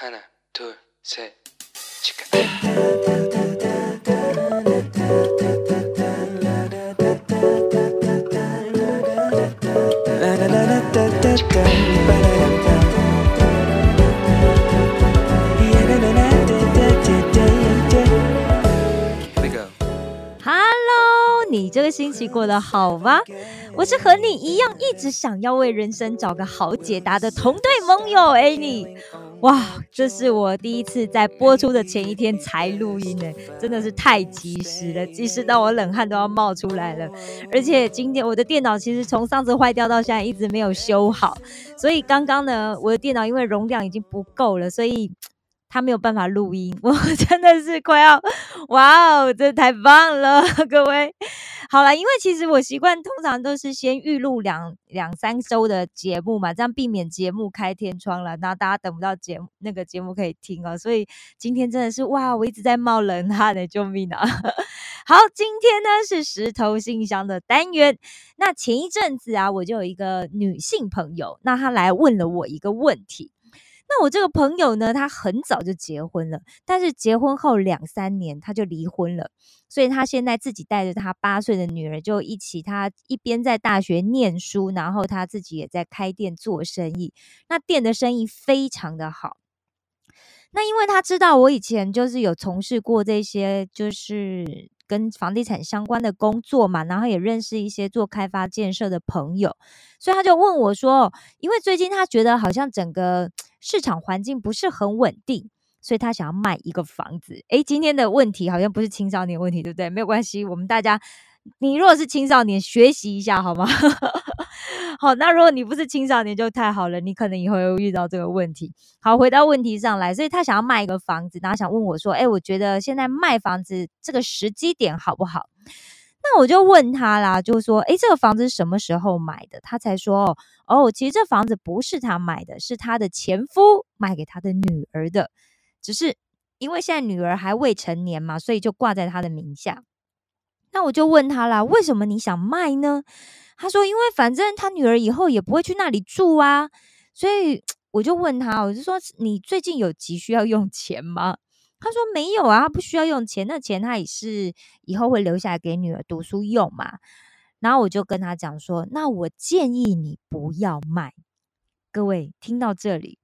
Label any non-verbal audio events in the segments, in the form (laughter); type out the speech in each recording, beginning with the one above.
하나, 둘, 셋, 치카. Here we go. Hello，你这个星期过得好吗？我是和你一样一直想要为人生找个好解答的同队盟友 Annie。 哇，这是我第一次在播出的前一天才录音呢，真的是太及时了，及时到我冷汗都要冒出来了。而且今天我的电脑其实从上次坏掉到现在一直没有修好，所以刚刚呢，我的电脑因为容量已经不够了，所以。他没有办法录音，我 (laughs) 真的是快要，哇哦，这太棒了，各位。好了，因为其实我习惯通常都是先预录两两三周的节目嘛，这样避免节目开天窗了，然后大家等不到节目那个节目可以听哦。所以今天真的是哇，我一直在冒冷汗的，救命啊！(laughs) 好，今天呢是石头信箱的单元。那前一阵子啊，我就有一个女性朋友，那她来问了我一个问题。那我这个朋友呢，他很早就结婚了，但是结婚后两三年他就离婚了，所以他现在自己带着他八岁的女儿就一起，他一边在大学念书，然后他自己也在开店做生意，那店的生意非常的好。那因为他知道我以前就是有从事过这些，就是跟房地产相关的工作嘛，然后也认识一些做开发建设的朋友，所以他就问我说，因为最近他觉得好像整个市场环境不是很稳定，所以他想要卖一个房子。诶，今天的问题好像不是青少年问题，对不对？没有关系，我们大家，你如果是青少年，学习一下好吗？好，那如果你不是青少年就太好了，你可能以后会遇到这个问题。好，回到问题上来，所以他想要卖一个房子，然后想问我说：“哎，我觉得现在卖房子这个时机点好不好？”那我就问他啦，就说：“哎，这个房子什么时候买的？”他才说：“哦，其实这房子不是他买的，是他的前夫卖给他的女儿的，只是因为现在女儿还未成年嘛，所以就挂在他的名下。”那我就问他啦，为什么你想卖呢？他说：“因为反正他女儿以后也不会去那里住啊，所以我就问他，我就说你最近有急需要用钱吗？”他说：“没有啊，他不需要用钱，那钱他也是以后会留下来给女儿读书用嘛。”然后我就跟他讲说：“那我建议你不要卖。”各位听到这里，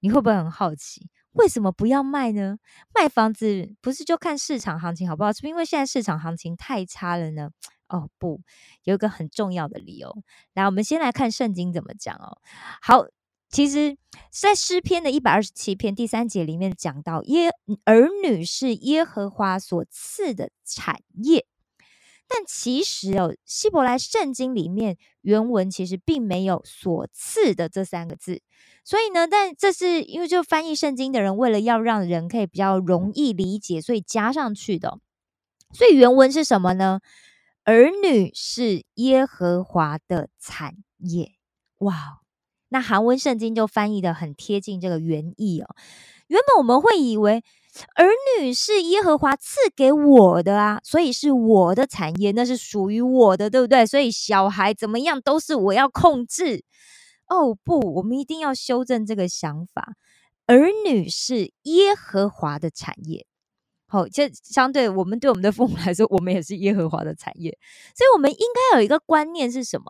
你会不会很好奇？为什么不要卖呢？卖房子不是就看市场行情好不好？是不是因为现在市场行情太差了呢？哦，不，有一个很重要的理由。来，我们先来看圣经怎么讲哦。好，其实，在诗篇的一百二十七篇第三节里面讲到，耶儿女是耶和华所赐的产业。但其实哦，希伯来圣经里面原文其实并没有“所赐”的这三个字，所以呢，但这是因为就翻译圣经的人为了要让人可以比较容易理解，所以加上去的。所以原文是什么呢？儿女是耶和华的产业。哇，那韩文圣经就翻译的很贴近这个原意哦。原本我们会以为。儿女是耶和华赐给我的啊，所以是我的产业，那是属于我的，对不对？所以小孩怎么样都是我要控制。哦不，我们一定要修正这个想法。儿女是耶和华的产业，好，这相对我们对我们的父母来说，我们也是耶和华的产业。所以，我们应该有一个观念是什么？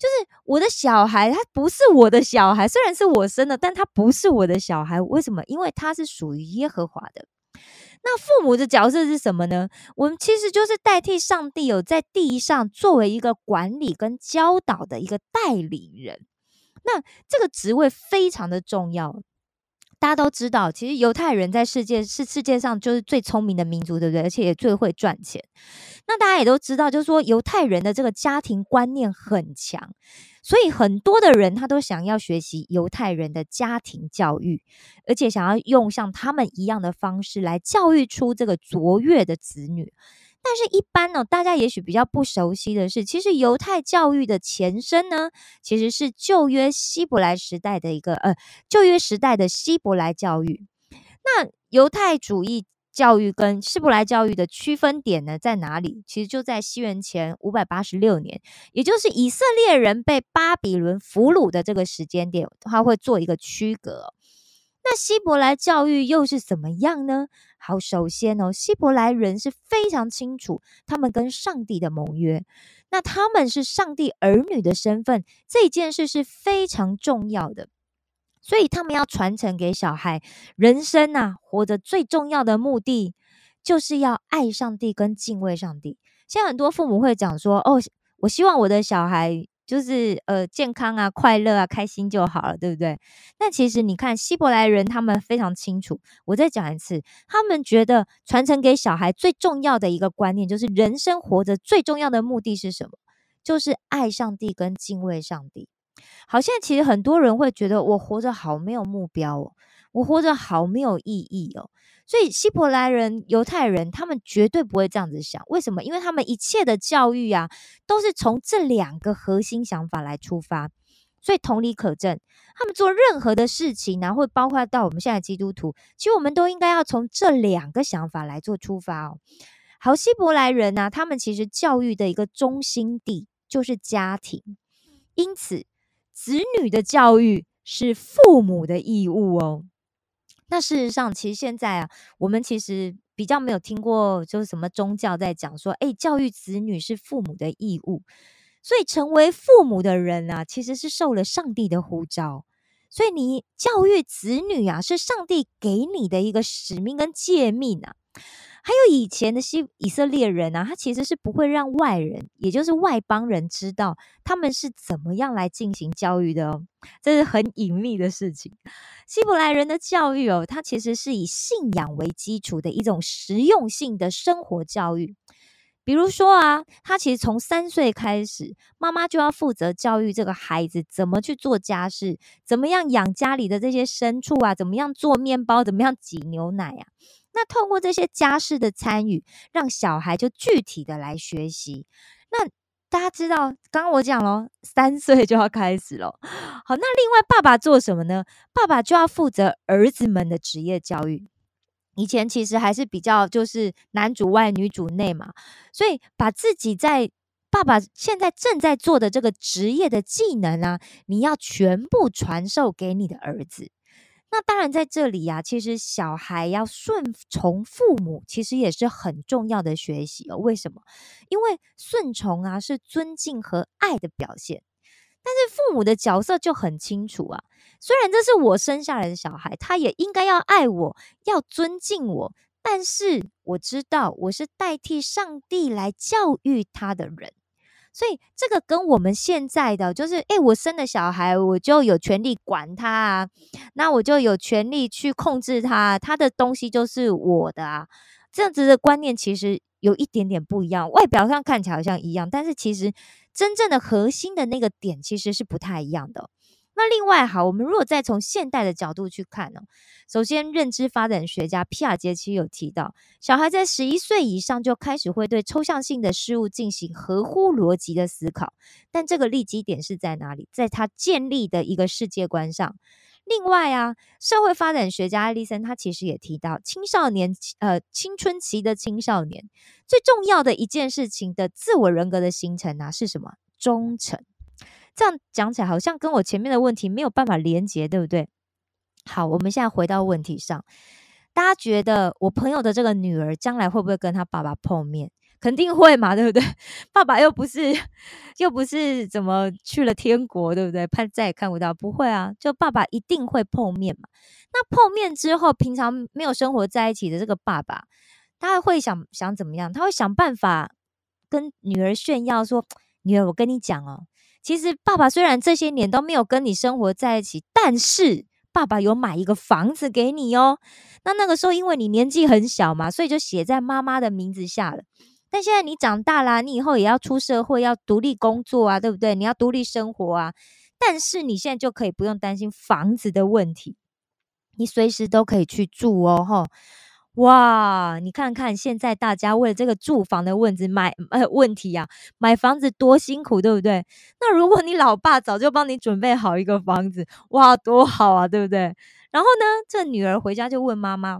就是我的小孩，他不是我的小孩，虽然是我生的，但他不是我的小孩。为什么？因为他是属于耶和华的。那父母的角色是什么呢？我们其实就是代替上帝，有在地上作为一个管理跟教导的一个代理人。那这个职位非常的重要。大家都知道，其实犹太人在世界是世界上就是最聪明的民族，对不对？而且也最会赚钱。那大家也都知道，就是说犹太人的这个家庭观念很强，所以很多的人他都想要学习犹太人的家庭教育，而且想要用像他们一样的方式来教育出这个卓越的子女。但是，一般呢，大家也许比较不熟悉的是，其实犹太教育的前身呢，其实是旧约希伯来时代的一个呃，旧约时代的希伯来教育。那犹太主义教育跟希伯来教育的区分点呢，在哪里？其实就在西元前五百八十六年，也就是以色列人被巴比伦俘虏的这个时间点，它会做一个区隔。那希伯来教育又是怎么样呢？好，首先哦，希伯来人是非常清楚他们跟上帝的盟约，那他们是上帝儿女的身份，这件事是非常重要的，所以他们要传承给小孩，人生呐，活着最重要的目的就是要爱上帝跟敬畏上帝。现在很多父母会讲说，哦，我希望我的小孩。就是呃健康啊、快乐啊、开心就好了，对不对？但其实你看希伯来人，他们非常清楚。我再讲一次，他们觉得传承给小孩最重要的一个观念，就是人生活着最重要的目的是什么？就是爱上帝跟敬畏上帝。好，现在其实很多人会觉得我活着好没有目标哦，我活着好没有意义哦。所以希伯来人、犹太人，他们绝对不会这样子想。为什么？因为他们一切的教育啊，都是从这两个核心想法来出发。所以同理可证，他们做任何的事情呢，会包括到我们现在基督徒，其实我们都应该要从这两个想法来做出发哦。好，希伯来人呢，他们其实教育的一个中心地就是家庭，因此子女的教育是父母的义务哦。那事实上，其实现在啊，我们其实比较没有听过，就是什么宗教在讲说，哎，教育子女是父母的义务。所以，成为父母的人啊，其实是受了上帝的呼召。所以，你教育子女啊，是上帝给你的一个使命跟诫命啊。还有以前的西以色列人啊，他其实是不会让外人，也就是外邦人知道他们是怎么样来进行教育的哦，这是很隐秘的事情。希伯来人的教育哦，它其实是以信仰为基础的一种实用性的生活教育。比如说啊，他其实从三岁开始，妈妈就要负责教育这个孩子怎么去做家事，怎么样养家里的这些牲畜啊，怎么样做面包，怎么样挤牛奶呀。那透过这些家事的参与，让小孩就具体的来学习。那大家知道，刚刚我讲了，三岁就要开始了。好，那另外爸爸做什么呢？爸爸就要负责儿子们的职业教育。以前其实还是比较就是男主外女主内嘛，所以把自己在爸爸现在正在做的这个职业的技能啊，你要全部传授给你的儿子。那当然，在这里呀，其实小孩要顺从父母，其实也是很重要的学习哦。为什么？因为顺从啊，是尊敬和爱的表现。但是父母的角色就很清楚啊，虽然这是我生下来的小孩，他也应该要爱我，要尊敬我。但是我知道，我是代替上帝来教育他的人。所以这个跟我们现在的就是，哎，我生了小孩，我就有权利管他啊，那我就有权利去控制他，他的东西就是我的啊。这样子的观念其实有一点点不一样，外表上看起来好像一样，但是其实真正的核心的那个点其实是不太一样的。那另外，好，我们如果再从现代的角度去看呢，首先，认知发展学家皮亚杰其实有提到，小孩在十一岁以上就开始会对抽象性的事物进行合乎逻辑的思考，但这个立基点是在哪里？在他建立的一个世界观上。另外啊，社会发展学家艾利森他其实也提到，青少年呃青春期的青少年最重要的一件事情的自我人格的形成啊是什么？忠诚。这样讲起来，好像跟我前面的问题没有办法连接，对不对？好，我们现在回到问题上，大家觉得我朋友的这个女儿将来会不会跟他爸爸碰面？肯定会嘛，对不对？(laughs) 爸爸又不是又不是怎么去了天国，对不对？怕再也看不到，不会啊，就爸爸一定会碰面嘛。那碰面之后，平常没有生活在一起的这个爸爸，他会想想怎么样？他会想办法跟女儿炫耀说：“女儿，我跟你讲哦。”其实，爸爸虽然这些年都没有跟你生活在一起，但是爸爸有买一个房子给你哦。那那个时候，因为你年纪很小嘛，所以就写在妈妈的名字下了。但现在你长大啦，你以后也要出社会，要独立工作啊，对不对？你要独立生活啊。但是你现在就可以不用担心房子的问题，你随时都可以去住哦，吼。哇，你看看现在大家为了这个住房的问题买呃问题呀，买房子多辛苦，对不对？那如果你老爸早就帮你准备好一个房子，哇，多好啊，对不对？然后呢，这女儿回家就问妈妈：“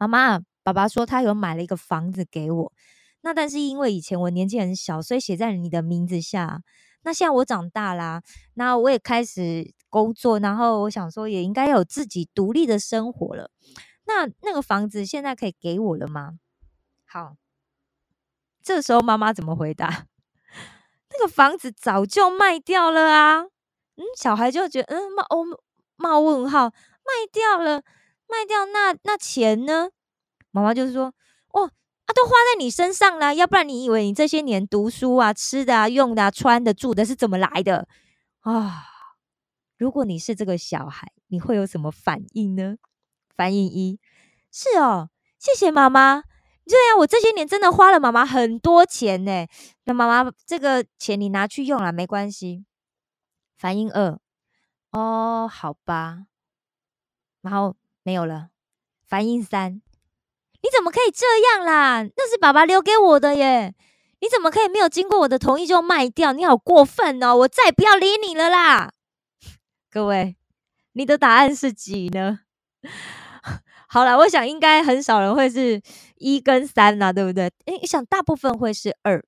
妈妈，爸爸说他有买了一个房子给我，那但是因为以前我年纪很小，所以写在你的名字下。那现在我长大啦，那我也开始工作，然后我想说也应该有自己独立的生活了。那那个房子现在可以给我了吗？好，这时候妈妈怎么回答？(laughs) 那个房子早就卖掉了啊！嗯，小孩就觉得嗯冒哦冒问号，卖掉了，卖掉那那钱呢？妈妈就是说哦。啊，都花在你身上了，要不然你以为你这些年读书啊、吃的啊、用的啊、穿的、住的是怎么来的啊？如果你是这个小孩，你会有什么反应呢？反应一是哦，谢谢妈妈。对呀，我这些年真的花了妈妈很多钱呢。那妈妈这个钱你拿去用了没关系。反应二哦，好吧，然后没有了。反应三。你怎么可以这样啦？那是爸爸留给我的耶！你怎么可以没有经过我的同意就卖掉？你好过分哦！我再也不要理你了啦！(laughs) 各位，你的答案是几呢？好了，我想应该很少人会是一跟三啦，对不对？诶，想大部分会是二。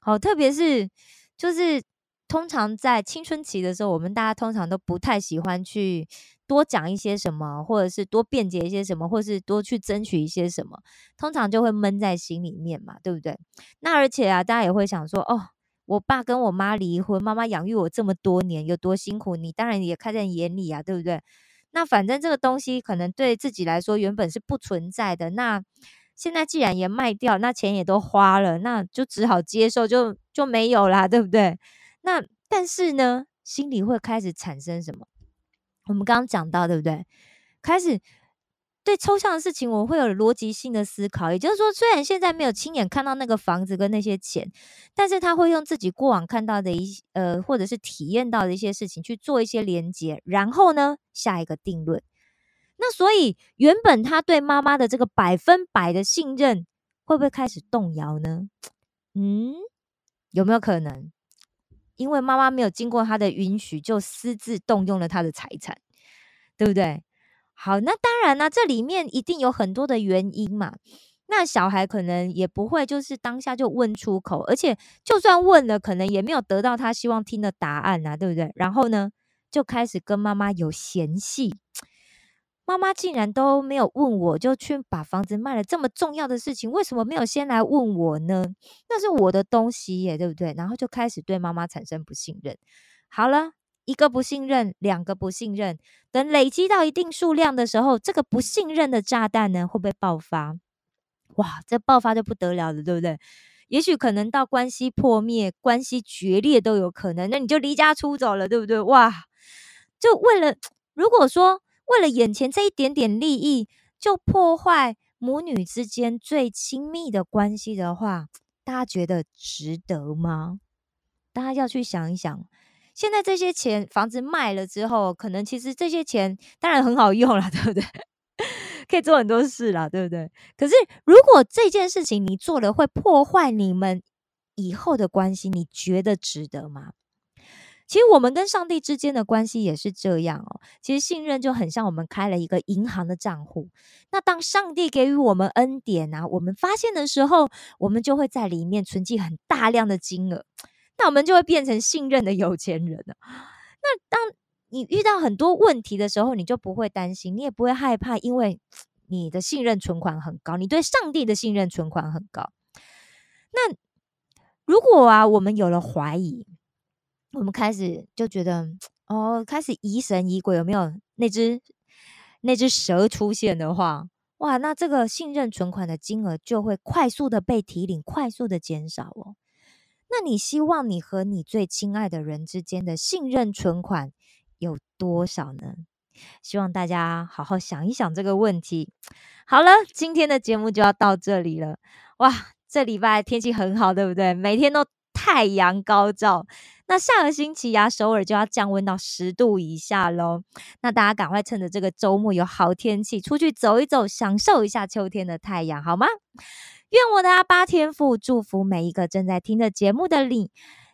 好，特别是就是通常在青春期的时候，我们大家通常都不太喜欢去。多讲一些什么，或者是多辩解一些什么，或是多去争取一些什么，通常就会闷在心里面嘛，对不对？那而且啊，大家也会想说，哦，我爸跟我妈离婚，妈妈养育我这么多年，有多辛苦，你当然也看在眼里啊，对不对？那反正这个东西可能对自己来说原本是不存在的，那现在既然也卖掉，那钱也都花了，那就只好接受，就就没有啦，对不对？那但是呢，心里会开始产生什么？我们刚刚讲到，对不对？开始对抽象的事情，我会有逻辑性的思考。也就是说，虽然现在没有亲眼看到那个房子跟那些钱，但是他会用自己过往看到的一呃，或者是体验到的一些事情去做一些连接，然后呢，下一个定论。那所以，原本他对妈妈的这个百分百的信任，会不会开始动摇呢？嗯，有没有可能？因为妈妈没有经过他的允许，就私自动用了他的财产，对不对？好，那当然呢，这里面一定有很多的原因嘛。那小孩可能也不会就是当下就问出口，而且就算问了，可能也没有得到他希望听的答案啊，对不对？然后呢，就开始跟妈妈有嫌隙。妈妈竟然都没有问我，就去把房子卖了，这么重要的事情，为什么没有先来问我呢？那是我的东西耶，对不对？然后就开始对妈妈产生不信任。好了，一个不信任，两个不信任，等累积到一定数量的时候，这个不信任的炸弹呢，会不会爆发？哇，这爆发就不得了了，对不对？也许可能到关系破灭、关系决裂都有可能。那你就离家出走了，对不对？哇，就为了如果说。为了眼前这一点点利益，就破坏母女之间最亲密的关系的话，大家觉得值得吗？大家要去想一想。现在这些钱，房子卖了之后，可能其实这些钱当然很好用了，(laughs) 对不对？可以做很多事了，对不对？可是如果这件事情你做了会破坏你们以后的关系，你觉得值得吗？其实我们跟上帝之间的关系也是这样哦。其实信任就很像我们开了一个银行的账户。那当上帝给予我们恩典啊，我们发现的时候，我们就会在里面存进很大量的金额。那我们就会变成信任的有钱人了。那当你遇到很多问题的时候，你就不会担心，你也不会害怕，因为你的信任存款很高，你对上帝的信任存款很高。那如果啊，我们有了怀疑。我们开始就觉得，哦，开始疑神疑鬼，有没有那只那只蛇出现的话，哇，那这个信任存款的金额就会快速的被提领，快速的减少哦。那你希望你和你最亲爱的人之间的信任存款有多少呢？希望大家好好想一想这个问题。好了，今天的节目就要到这里了。哇，这礼拜天气很好，对不对？每天都。太阳高照，那下个星期呀，首尔就要降温到十度以下喽。那大家赶快趁着这个周末有好天气，出去走一走，享受一下秋天的太阳，好吗？愿我的阿巴天父祝福每一个正在听着节目的你，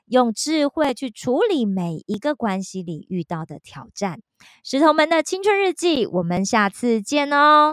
用智慧去处理每一个关系里遇到的挑战。石头们的青春日记，我们下次见哦。